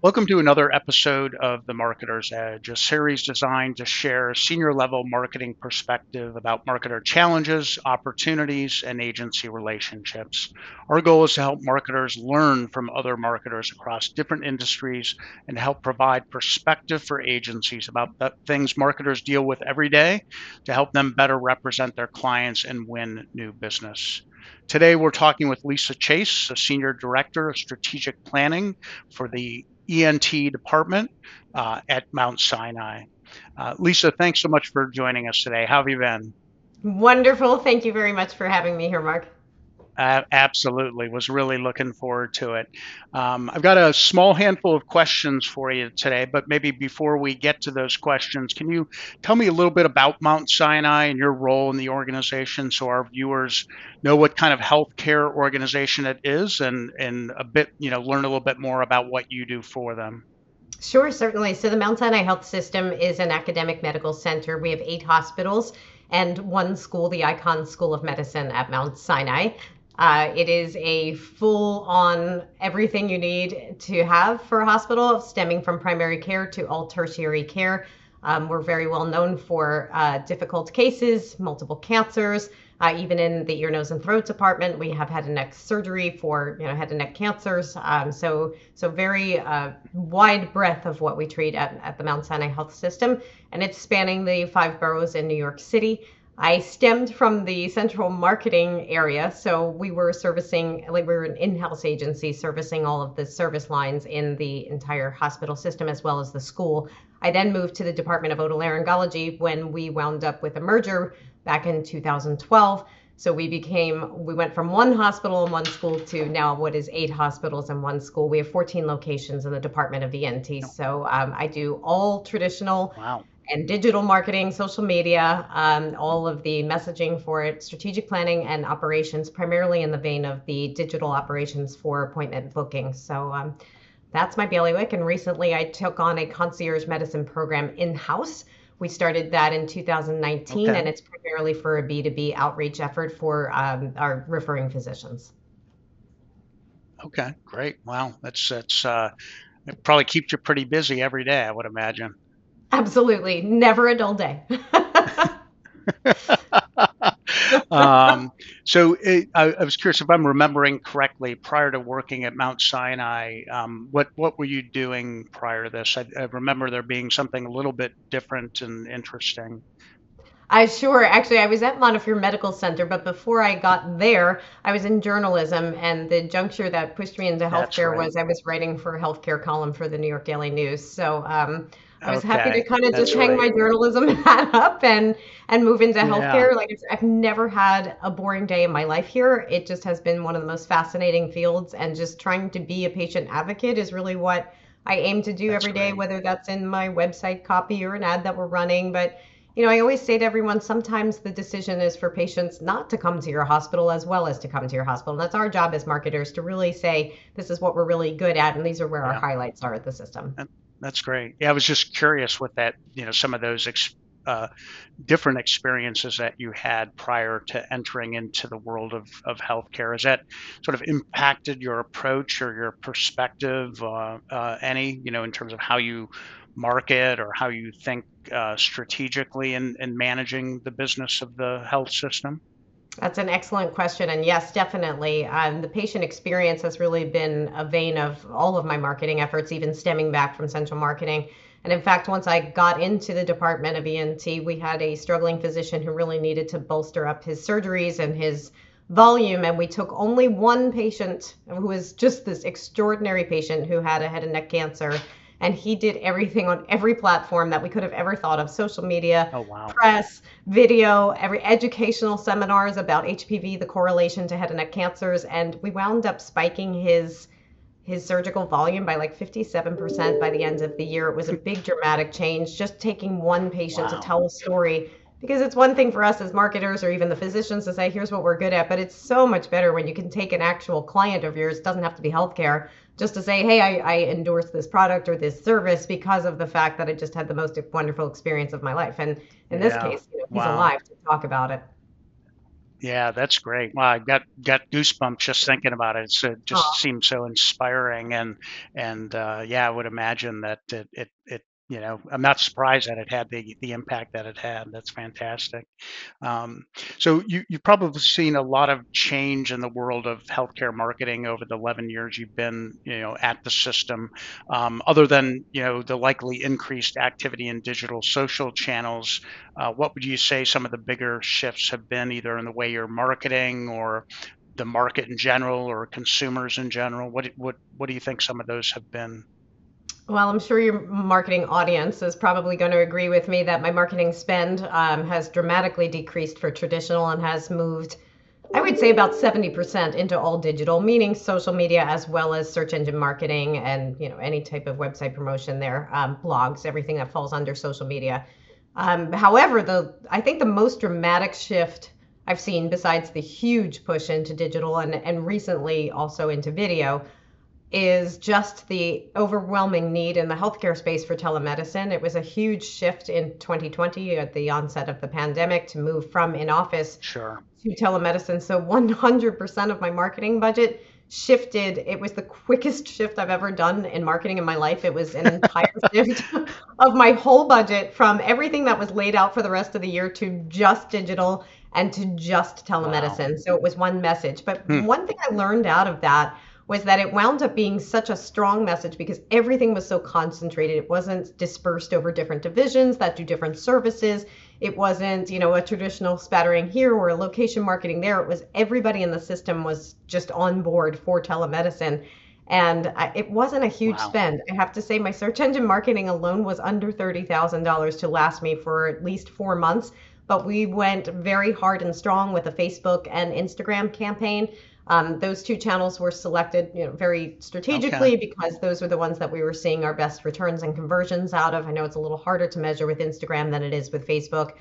Welcome to another episode of The Marketer's Edge, a series designed to share senior level marketing perspective about marketer challenges, opportunities, and agency relationships. Our goal is to help marketers learn from other marketers across different industries and help provide perspective for agencies about the things marketers deal with every day to help them better represent their clients and win new business. Today, we're talking with Lisa Chase, a Senior Director of Strategic Planning for the ENT department uh, at Mount Sinai. Uh, Lisa, thanks so much for joining us today. How have you been? Wonderful. Thank you very much for having me here, Mark. Absolutely. Was really looking forward to it. Um, I've got a small handful of questions for you today, but maybe before we get to those questions, can you tell me a little bit about Mount Sinai and your role in the organization so our viewers know what kind of healthcare organization it is and, and a bit, you know, learn a little bit more about what you do for them? Sure, certainly. So the Mount Sinai Health System is an academic medical center. We have eight hospitals and one school, the Icahn School of Medicine at Mount Sinai. Uh, it is a full on everything you need to have for a hospital, stemming from primary care to all tertiary care. Um, we're very well known for uh, difficult cases, multiple cancers. Uh, even in the ear, nose, and throat department, we have head and neck surgery for you know head and neck cancers. Um, so so very uh, wide breadth of what we treat at, at the Mount Sinai Health System, and it's spanning the five boroughs in New York City. I stemmed from the central marketing area. So we were servicing, like we were an in house agency servicing all of the service lines in the entire hospital system as well as the school. I then moved to the Department of Otolaryngology when we wound up with a merger back in 2012. So we became, we went from one hospital and one school to now what is eight hospitals and one school. We have 14 locations in the Department of ENT. So um, I do all traditional wow and digital marketing, social media, um, all of the messaging for it, strategic planning and operations, primarily in the vein of the digital operations for appointment booking. So um, that's my bailiwick. And recently I took on a concierge medicine program in house. We started that in 2019, okay. and it's primarily for a B2B outreach effort for um, our referring physicians. Okay, great. Wow, that's that's uh, it probably keeps you pretty busy every day, I would imagine. Absolutely. Never a dull day. um, so it, I, I, was curious if I'm remembering correctly. Prior to working at Mount Sinai, um, what what were you doing prior to this? I, I, remember there being something a little bit different and interesting. I sure actually I was at Montefiore Medical Center, but before I got there, I was in journalism, and the juncture that pushed me into healthcare right. was I was writing for a healthcare column for the New York Daily News. So. Um, I was okay. happy to kind of just hang right. my journalism hat up and and move into healthcare. Yeah. Like I've never had a boring day in my life here. It just has been one of the most fascinating fields, and just trying to be a patient advocate is really what I aim to do that's every day, whether that's in my website copy or an ad that we're running. But you know, I always say to everyone, sometimes the decision is for patients not to come to your hospital as well as to come to your hospital. And that's our job as marketers to really say, this is what we're really good at, and these are where yeah. our highlights are at the system. And- that's great. Yeah, I was just curious with that, you know, some of those ex- uh, different experiences that you had prior to entering into the world of, of healthcare. Has that sort of impacted your approach or your perspective, uh, uh, any, you know, in terms of how you market or how you think uh, strategically in, in managing the business of the health system? That's an excellent question. And yes, definitely. Um, the patient experience has really been a vein of all of my marketing efforts, even stemming back from central marketing. And in fact, once I got into the Department of ENT, we had a struggling physician who really needed to bolster up his surgeries and his volume. And we took only one patient who was just this extraordinary patient who had a head and neck cancer and he did everything on every platform that we could have ever thought of social media oh, wow. press video every educational seminars about hpv the correlation to head and neck cancers and we wound up spiking his his surgical volume by like 57% by the end of the year it was a big dramatic change just taking one patient wow. to tell a story because it's one thing for us as marketers or even the physicians to say here's what we're good at but it's so much better when you can take an actual client of yours doesn't have to be healthcare just to say hey I, I endorse this product or this service because of the fact that i just had the most wonderful experience of my life and in this yeah. case you know, he's wow. alive to talk about it Yeah, that's great. Well, I got got goosebumps just thinking about it. It's, it just Oh, seems so inspiring, and and uh, yeah, I would imagine that it, it it you know I'm not surprised that it had the the impact that it had. That's fantastic. Um, so you, you've probably seen a lot of change in the world of healthcare marketing over the 11 years you've been, you know, at the system. Um, other than, you know, the likely increased activity in digital social channels, uh, what would you say some of the bigger shifts have been, either in the way you're marketing or the market in general or consumers in general? What what what do you think some of those have been? Well, I'm sure your marketing audience is probably going to agree with me that my marketing spend um, has dramatically decreased for traditional and has moved, I would say, about 70% into all digital, meaning social media as well as search engine marketing and you know any type of website promotion there, um, blogs, everything that falls under social media. Um, however, the I think the most dramatic shift I've seen, besides the huge push into digital and and recently also into video is just the overwhelming need in the healthcare space for telemedicine. It was a huge shift in 2020 at the onset of the pandemic to move from in office Sure. to telemedicine. So 100% of my marketing budget shifted. It was the quickest shift I've ever done in marketing in my life. It was an entire shift of my whole budget from everything that was laid out for the rest of the year to just digital and to just Wow. telemedicine. So it was one message. But Hmm. one thing I learned out of that was that it wound up being such a strong message because everything was so concentrated. It wasn't dispersed over different divisions that do different services. It wasn't, you know, a traditional spattering here or a location marketing there. It was everybody in the system was just on board for telemedicine. And I, it wasn't a huge Wow. spend. I have to say, my search engine marketing alone was under $30,000 to last me for at least four months. But we went very hard and strong with a Facebook and Instagram campaign. Um, those two channels were selected, you know, very Okay. strategically because those were the ones that we were seeing our best returns and conversions out of. I know it's a little harder to measure with Instagram than it is with Facebook,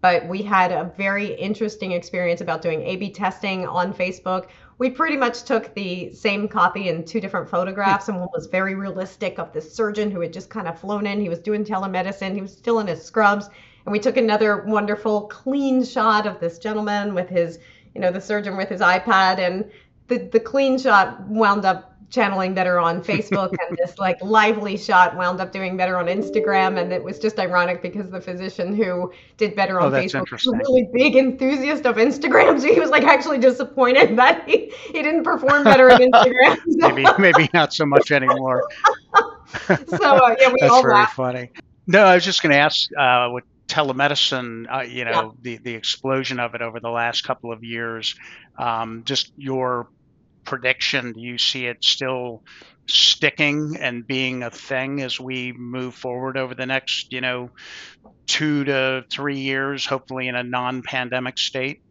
but we had a very interesting experience about doing A/B testing on Facebook. We pretty much took the same copy in two different photographs, and one was very realistic of this surgeon who had just kind of flown in. He was doing telemedicine. He was still in his scrubs, and we took another wonderful clean shot of this gentleman with his you know the surgeon with his iPad and the the clean shot wound up channeling better on Facebook and this like lively shot wound up doing better on Instagram and it was just ironic because the physician who did better Oh, on that's Facebook was a really big enthusiast of Instagram so he was like actually disappointed that he, he didn't perform better on Instagram Maybe maybe not so much anymore. so, uh, yeah we That's all very laughed funny. No, I was just going to ask uh, with telemedicine, uh, you yeah know, the the explosion of it over the last couple of years, um, just your prediction, do you see it still sticking and being a thing as we move forward over the next, you know, two to three years, hopefully in a non-pandemic state?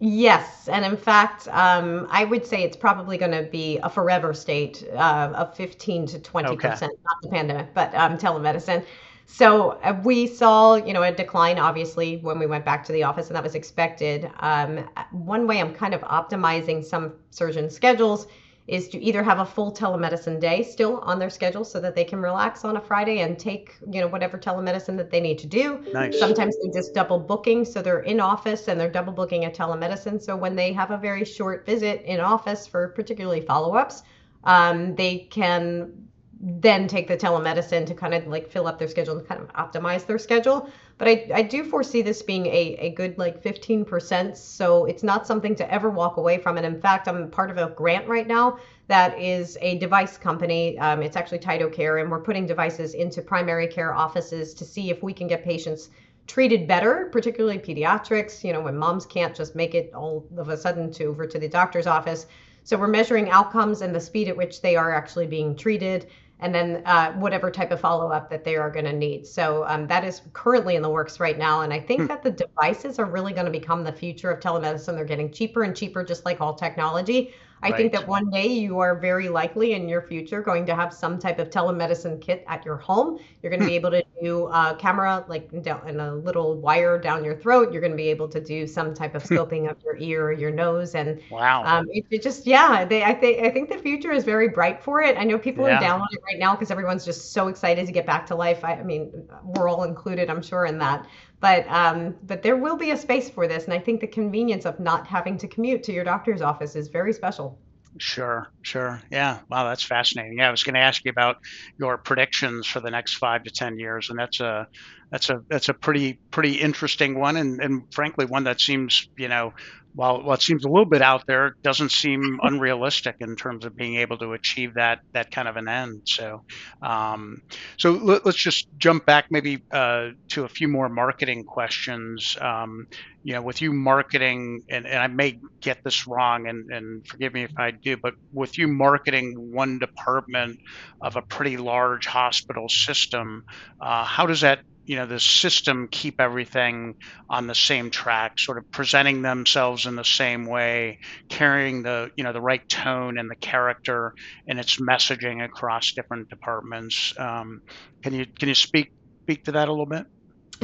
Yes, and in fact, um, I would say it's probably going to be a forever state uh, of 15 to Okay. 20%, not the pandemic, but um, telemedicine. So uh, we saw, you know, a decline obviously when we went back to the office, and that was expected. Um, one way I'm kind of optimizing some surgeon schedules is to either have a full telemedicine day still on their schedule so that they can relax on a Friday and take, you know, whatever telemedicine that they need to do Nice. Sometimes they're just double booking, so they're in office and they're double booking a telemedicine. So when they have a very short visit in office for particularly follow-ups, um, they can then take the telemedicine to kind of like fill up their schedule and kind of optimize their schedule. But I, I do foresee this being a, a good like 15%. So it's not something to ever walk away from. And in fact, I'm part of a grant right now that is a device company. Um, it's actually TytoCare, and we're putting devices into primary care offices to see if we can get patients treated better, particularly pediatrics, you know, when moms can't just make it all of a sudden to over to the doctor's office. So we're measuring outcomes and the speed at which they are actually being treated and then uh, whatever type of follow-up that they are going to need. So um, that is currently in the works right now. And I think Hmm. that the devices are really going to become the future of telemedicine. They're getting cheaper and cheaper, just like all technology. I think that one day you are very likely in your future going to have some type of telemedicine kit at your home. You're going to Hmm. be able to do a camera like down in a little wire down your throat. You're going to be able to do some type of scoping of your ear or your nose, and Wow. um, it, it just yeah. They, I think I think the future is very bright for it. I know people are Yeah. down on it right now because everyone's just so excited to get back to life. I, I mean, we're all included, I'm sure, in that. But um, but there will be a space for this, and I think the convenience of not having to commute to your doctor's office is very special. Sure, sure. Yeah. Wow, that's fascinating. Yeah, I was going to ask you about your predictions for the next five to ten years, and that's a that's a that's a pretty pretty interesting one, and and frankly one that seems you know while while it seems a little bit out there, doesn't seem unrealistic in terms of being able to achieve that that kind of an end. So, um, so let, us just jump back maybe uh, to a few more marketing questions. Um, you know, with you marketing, and, and I may get this wrong, and, and forgive me if I do, but with you marketing one department of a pretty large hospital system, uh, how does that you know the system keep everything on the same track sort of presenting themselves in the same way carrying the you know the right tone and the character and its messaging across different departments um, can you can you speak speak to that a little bit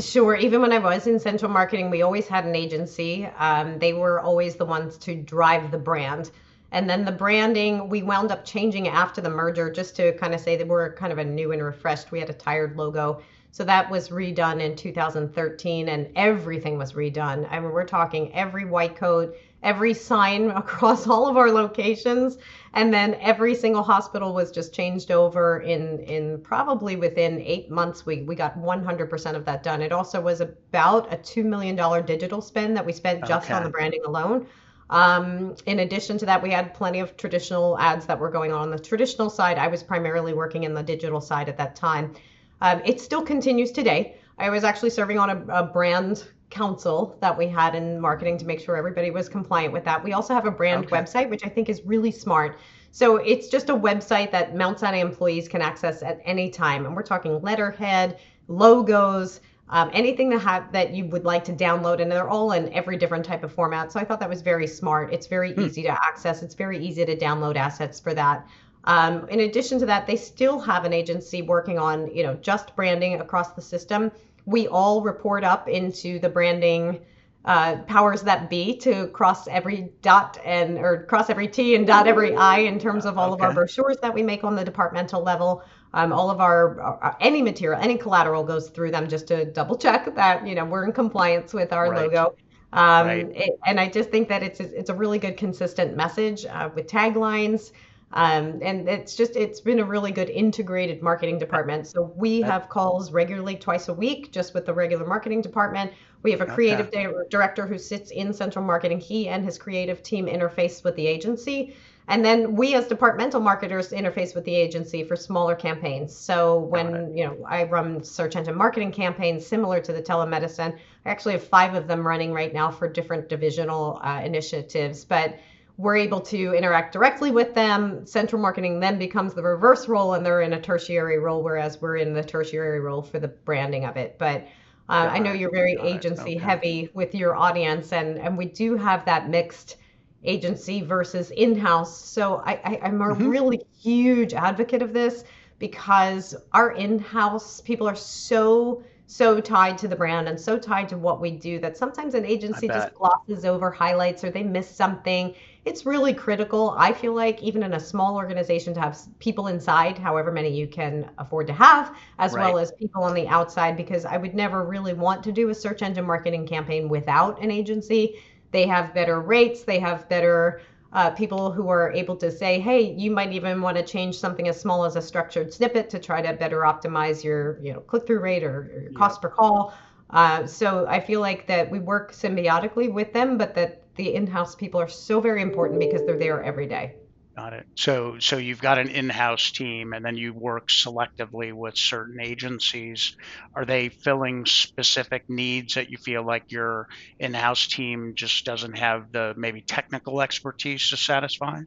Sure. Even when I was in central marketing, we always had an agency. Um, they were always the ones to drive the brand. And then the branding, we wound up changing after the merger just to kind of say that we're kind of a new and refreshed. We had a tired logo. So that was redone in 2013 and everything was redone. I mean, we're talking every white coat, every sign across all of our locations. And then every single hospital was just changed over in, in probably within eight months. We, we got 100% of that done. It also was about a $2 million digital spend that we spent just okay. on the branding alone. Um, in addition to that, we had plenty of traditional ads that were going on. on the traditional side, I was primarily working in the digital side at that time. Um, it still continues today. I was actually serving on a, a brand council that we had in marketing to make sure everybody was compliant with that. We also have a brand okay. website, which I think is really smart. So it's just a website that Mount Sinai employees can access at any time. And we're talking letterhead, logos, um, anything that have that you would like to download, and they're all in every different type of format. So I thought that was very smart. It's very hmm. easy to access. It's very easy to download assets for that. Um, in addition to that, they still have an agency working on, you know, just branding across the system. We all report up into the branding uh, powers that be to cross every dot and or cross every T and dot every I in terms of all okay. of our brochures that we make on the departmental level. Um, all of our, our, any material, any collateral goes through them just to double check that you know we're in compliance with our right. logo. Um, right. it, and I just think that it's it's a really good consistent message uh, with taglines. Um, and it's just it's been a really good integrated marketing department. So we have calls regularly twice a week just with the regular marketing department. We have a creative okay. director who sits in central marketing. He and his creative team interface with the agency. And then we as departmental marketers interface with the agency for smaller campaigns. So when you know I run search engine marketing campaigns similar to the telemedicine, I actually have five of them running right now for different divisional uh, initiatives. But we're able to interact directly with them. Central marketing then becomes the reverse role, and they're in a tertiary role, whereas we're in the tertiary role for the branding of it. But uh, I know you're very agency heavy with your audience, and and we do have that mixed agency versus in-house. So I, I am a mm-hmm. really huge advocate of this because our in-house people are so so tied to the brand and so tied to what we do that sometimes an agency just glosses over highlights or they miss something it's really critical. I feel like even in a small organization to have people inside, however many you can afford to have, as right. well as people on the outside, because I would never really want to do a search engine marketing campaign without an agency. They have better rates, they have better uh, people who are able to say, hey, you might even want to change something as small as a structured snippet to try to better optimize your you know click-through rate or, or cost per call. Uh, so I feel like that we work symbiotically with them, but that the in-house people are so very important because they're there every day. Got it. So so you've got an in-house team and then you work selectively with certain agencies. Are they filling specific needs that you feel like your in-house team just doesn't have the maybe technical expertise to satisfy?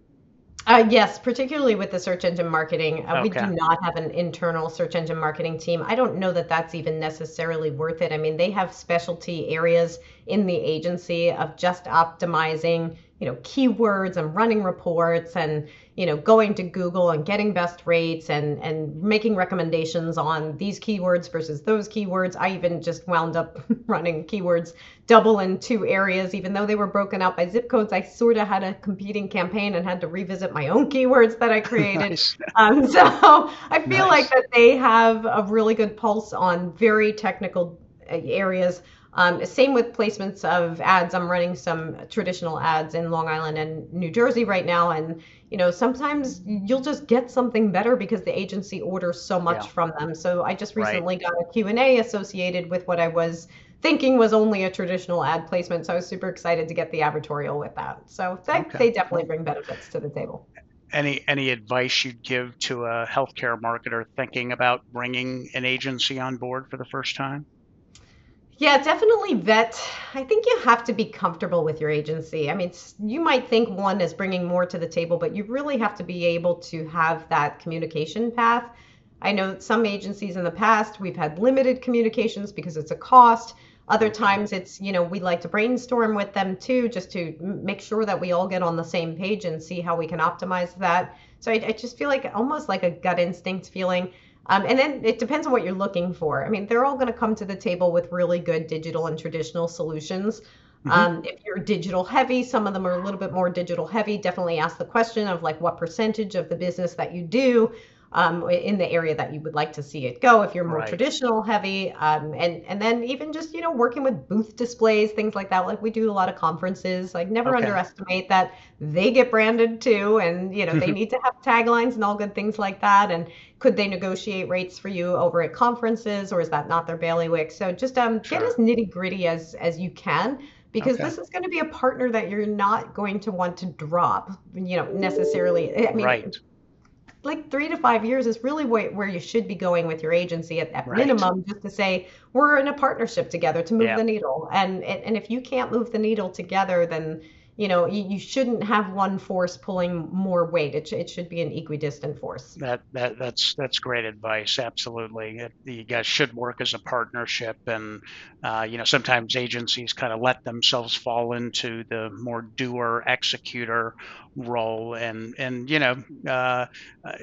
Uh, yes, particularly with the search engine marketing. Uh, okay. We do not have an internal search engine marketing team. I don't know that that's even necessarily worth it. I mean, they have specialty areas in the agency of just optimizing you know keywords and running reports and you know going to google and getting best rates and and making recommendations on these keywords versus those keywords i even just wound up running keywords double in two areas even though they were broken out by zip codes i sort of had a competing campaign and had to revisit my own keywords that i created nice. um, so i feel nice. like that they have a really good pulse on very technical areas. Um, same with placements of ads. I'm running some traditional ads in Long Island and New Jersey right now, and you know sometimes you'll just get something better because the agency orders so much yeah. from them. So I just recently right. got a Q&A associated with what I was thinking was only a traditional ad placement. So I was super excited to get the advertorial with that. So they, okay. they definitely bring benefits to the table. Any any advice you'd give to a healthcare marketer thinking about bringing an agency on board for the first time? Yeah, definitely vet. I think you have to be comfortable with your agency. I mean, you might think one is bringing more to the table, but you really have to be able to have that communication path. I know some agencies in the past, we've had limited communications because it's a cost. Other times it's, you know, we like to brainstorm with them too, just to make sure that we all get on the same page and see how we can optimize that. So I, I just feel like almost like a gut instinct feeling. Um, and then it depends on what you're looking for. I mean, they're all going to come to the table with really good digital and traditional solutions. Mm-hmm. Um, if you're digital heavy, some of them are a little bit more digital heavy. Definitely ask the question of like what percentage of the business that you do um, in the area that you would like to see it go. If you're more right. traditional heavy, um, and and then even just you know working with booth displays, things like that. Like we do a lot of conferences. Like never okay. underestimate that they get branded too, and you know they need to have taglines and all good things like that. And could they negotiate rates for you over at conferences, or is that not their bailiwick? So just um, sure. get as nitty gritty as as you can because okay. this is going to be a partner that you're not going to want to drop, you know, necessarily. I mean, right like three to five years is really where, where you should be going with your agency at, at right. minimum, just to say we're in a partnership together to move yeah. the needle. And, and if you can't move the needle together, then you know you, you shouldn't have one force pulling more weight. It, sh- it should be an equidistant force. That that that's that's great advice. Absolutely, it, you guys should work as a partnership, and uh, you know sometimes agencies kind of let themselves fall into the more doer executor role and and you know uh,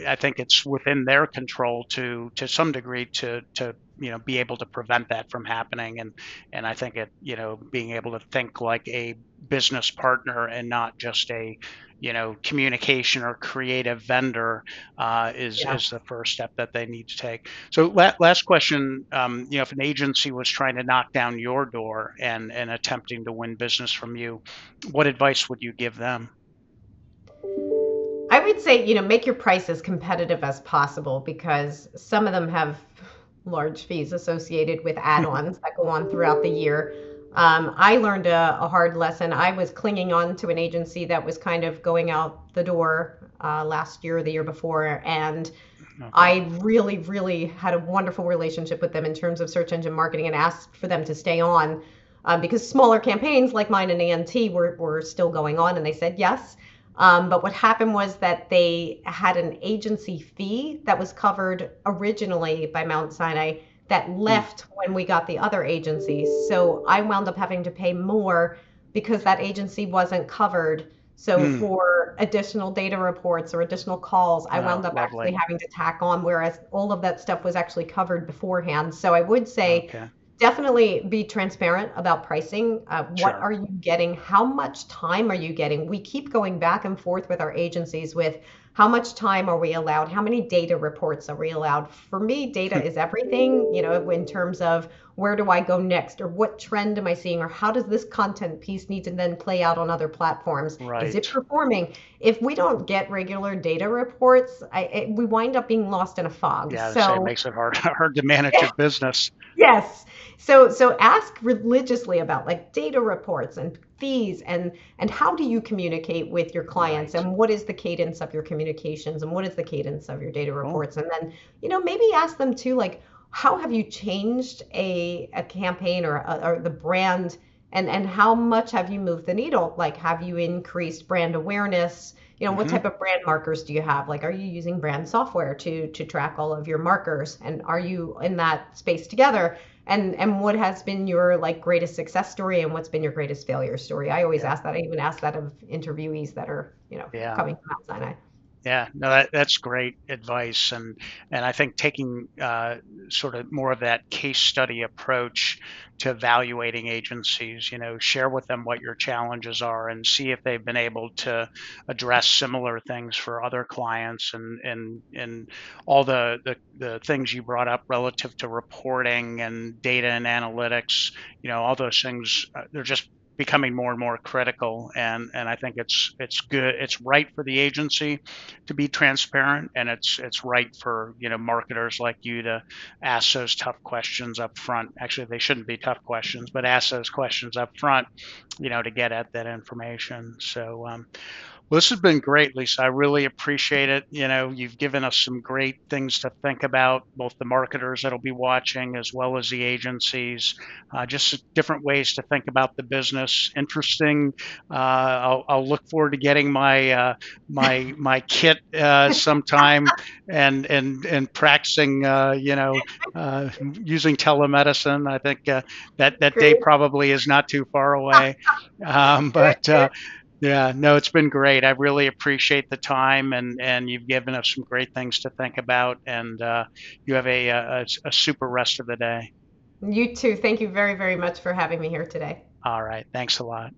I think it's within their control to to some degree to to you know be able to prevent that from happening and and I think it you know being able to think like a business partner and not just a you know communication or creative vendor uh, is yeah. is the first step that they need to take. So la- last question, um, you know, if an agency was trying to knock down your door and and attempting to win business from you, what advice would you give them? I would say, you know, make your price as competitive as possible because some of them have large fees associated with add-ons that go on throughout the year. Um, I learned a, a, hard lesson. I was clinging on to an agency that was kind of going out the door uh, last year or the year before, and okay. I really, really had a wonderful relationship with them in terms of search engine marketing, and asked for them to stay on uh, because smaller campaigns like mine and ENT were were still going on, and they said yes. Um, but what happened was that they had an agency fee that was covered originally by Mount Sinai that hmm. left mm. when we got the other agencies. So I wound up having to pay more because that agency wasn't covered. So mm. for additional data reports or additional calls, I wound up lovely. actually having to tack on, whereas all of that stuff was actually covered beforehand. So I would say okay definitely be transparent about pricing. Uh, sure. What are you getting? How much time are you getting? We keep going back and forth with our agencies with how much time are we allowed? How many data reports are we allowed? For me, data is everything, you know, in terms of where do I go next or what trend am I seeing or how does this content piece need to then play out on other platforms? Right. Is it performing? If we don't get regular data reports, I, it, we wind up being lost in a fog. Yeah, so, it makes it hard hard to manage your business. Yes. So so ask religiously about like data reports and fees and and how do you communicate with your clients right. and what is the cadence of your communications and what is the cadence of your data reports and then you know maybe ask them too like how have you changed a, a campaign or, or the brand? And and how much have you moved the needle? Like have you increased brand awareness? You know mm-hmm. what type of brand markers do you have? Like are you using brand software to to track all of your markers? And are you in that space together? And and what has been your like greatest success story and what's been your greatest failure story? I always yeah. ask that. I even ask that of interviewees that are you know yeah. coming from Mount Sinai Yeah, no, that, that's great advice, and and I think taking uh, sort of more of that case study approach to evaluating agencies, you know, share with them what your challenges are, and see if they've been able to address similar things for other clients, and and and all the the, the things you brought up relative to reporting and data and analytics, you know, all those things, uh, they're just becoming more and more critical and and I think it's it's good it's right for the agency to be transparent and it's it's right for you know marketers like you to ask those tough questions up front. Actually they shouldn't be tough questions but ask those questions up front you know to get at that information. So um, well, this has been great, Lisa. I really appreciate it. You know, you've given us some great things to think about, both the marketers that'll be watching as well as the agencies. Uh, just different ways to think about the business. Interesting. Uh, I'll, I'll, look forward to getting my uh, my my kit uh, sometime and and and practicing. Uh, you know, uh, using telemedicine. I think that that day probably is not too far away. Um, but yeah, no, it's been great. I really appreciate the time, and and you've given us some great things to think about. And uh, you have a, a a super rest of the day. You too. Thank you very very much for having me here today. All right. Thanks a lot.